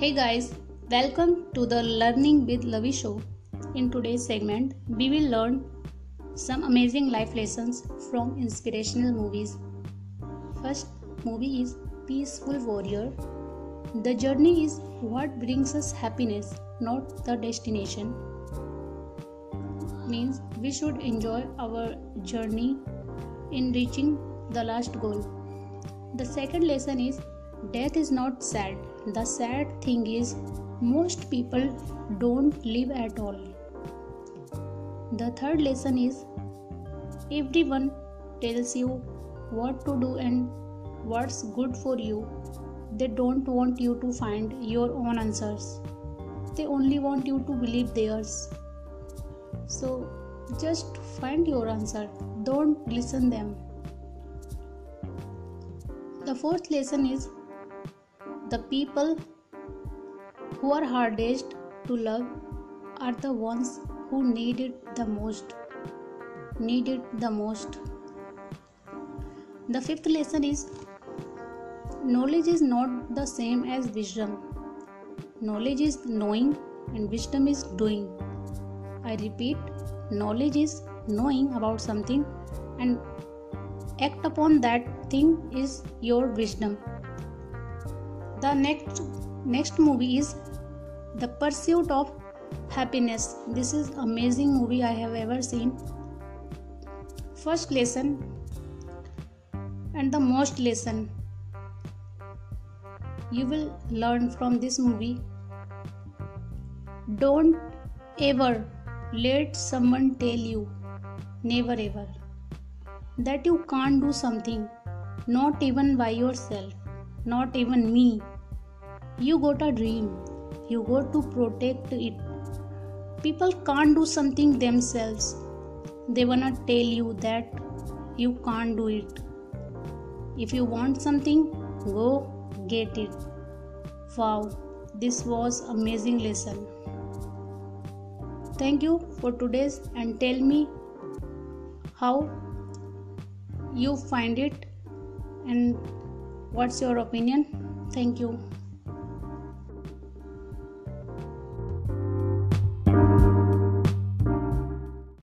Hey guys, welcome to the Learning with Lavi show. In today's segment, we will learn some amazing life lessons from inspirational movies. First movie is Peaceful Warrior. The journey is what brings us happiness, not the destination. Means we should enjoy our journey in reaching the last goal. The second lesson is death is not sad. The sad thing is most people don't live at all. The third lesson is everyone tells you what to do and what's good for you. They don't want you to find your own answers. They only want you to believe theirs. So just find your answer. Don't listen them. The fourth lesson is the people who are hardest to love are the ones who need it the most. Need it the most. The fifth lesson is knowledge is not the same as wisdom. Knowledge is knowing and wisdom is doing. I repeat, knowledge is knowing about something and act upon that thing is your wisdom the next next movie is the pursuit of happiness. This is amazing movie i have ever seen. First lesson and the most lesson. You will learn from this movie. Don't ever let someone tell you. Never ever. That you can't do something, not even by yourself, not even me. You got a dream, you got to protect it. People can't do something themselves, they wanna tell you that you can't do it. If you want something, go get it. Wow, this was amazing lesson. Thank you for today's and tell me how you find it and what's your opinion? Thank you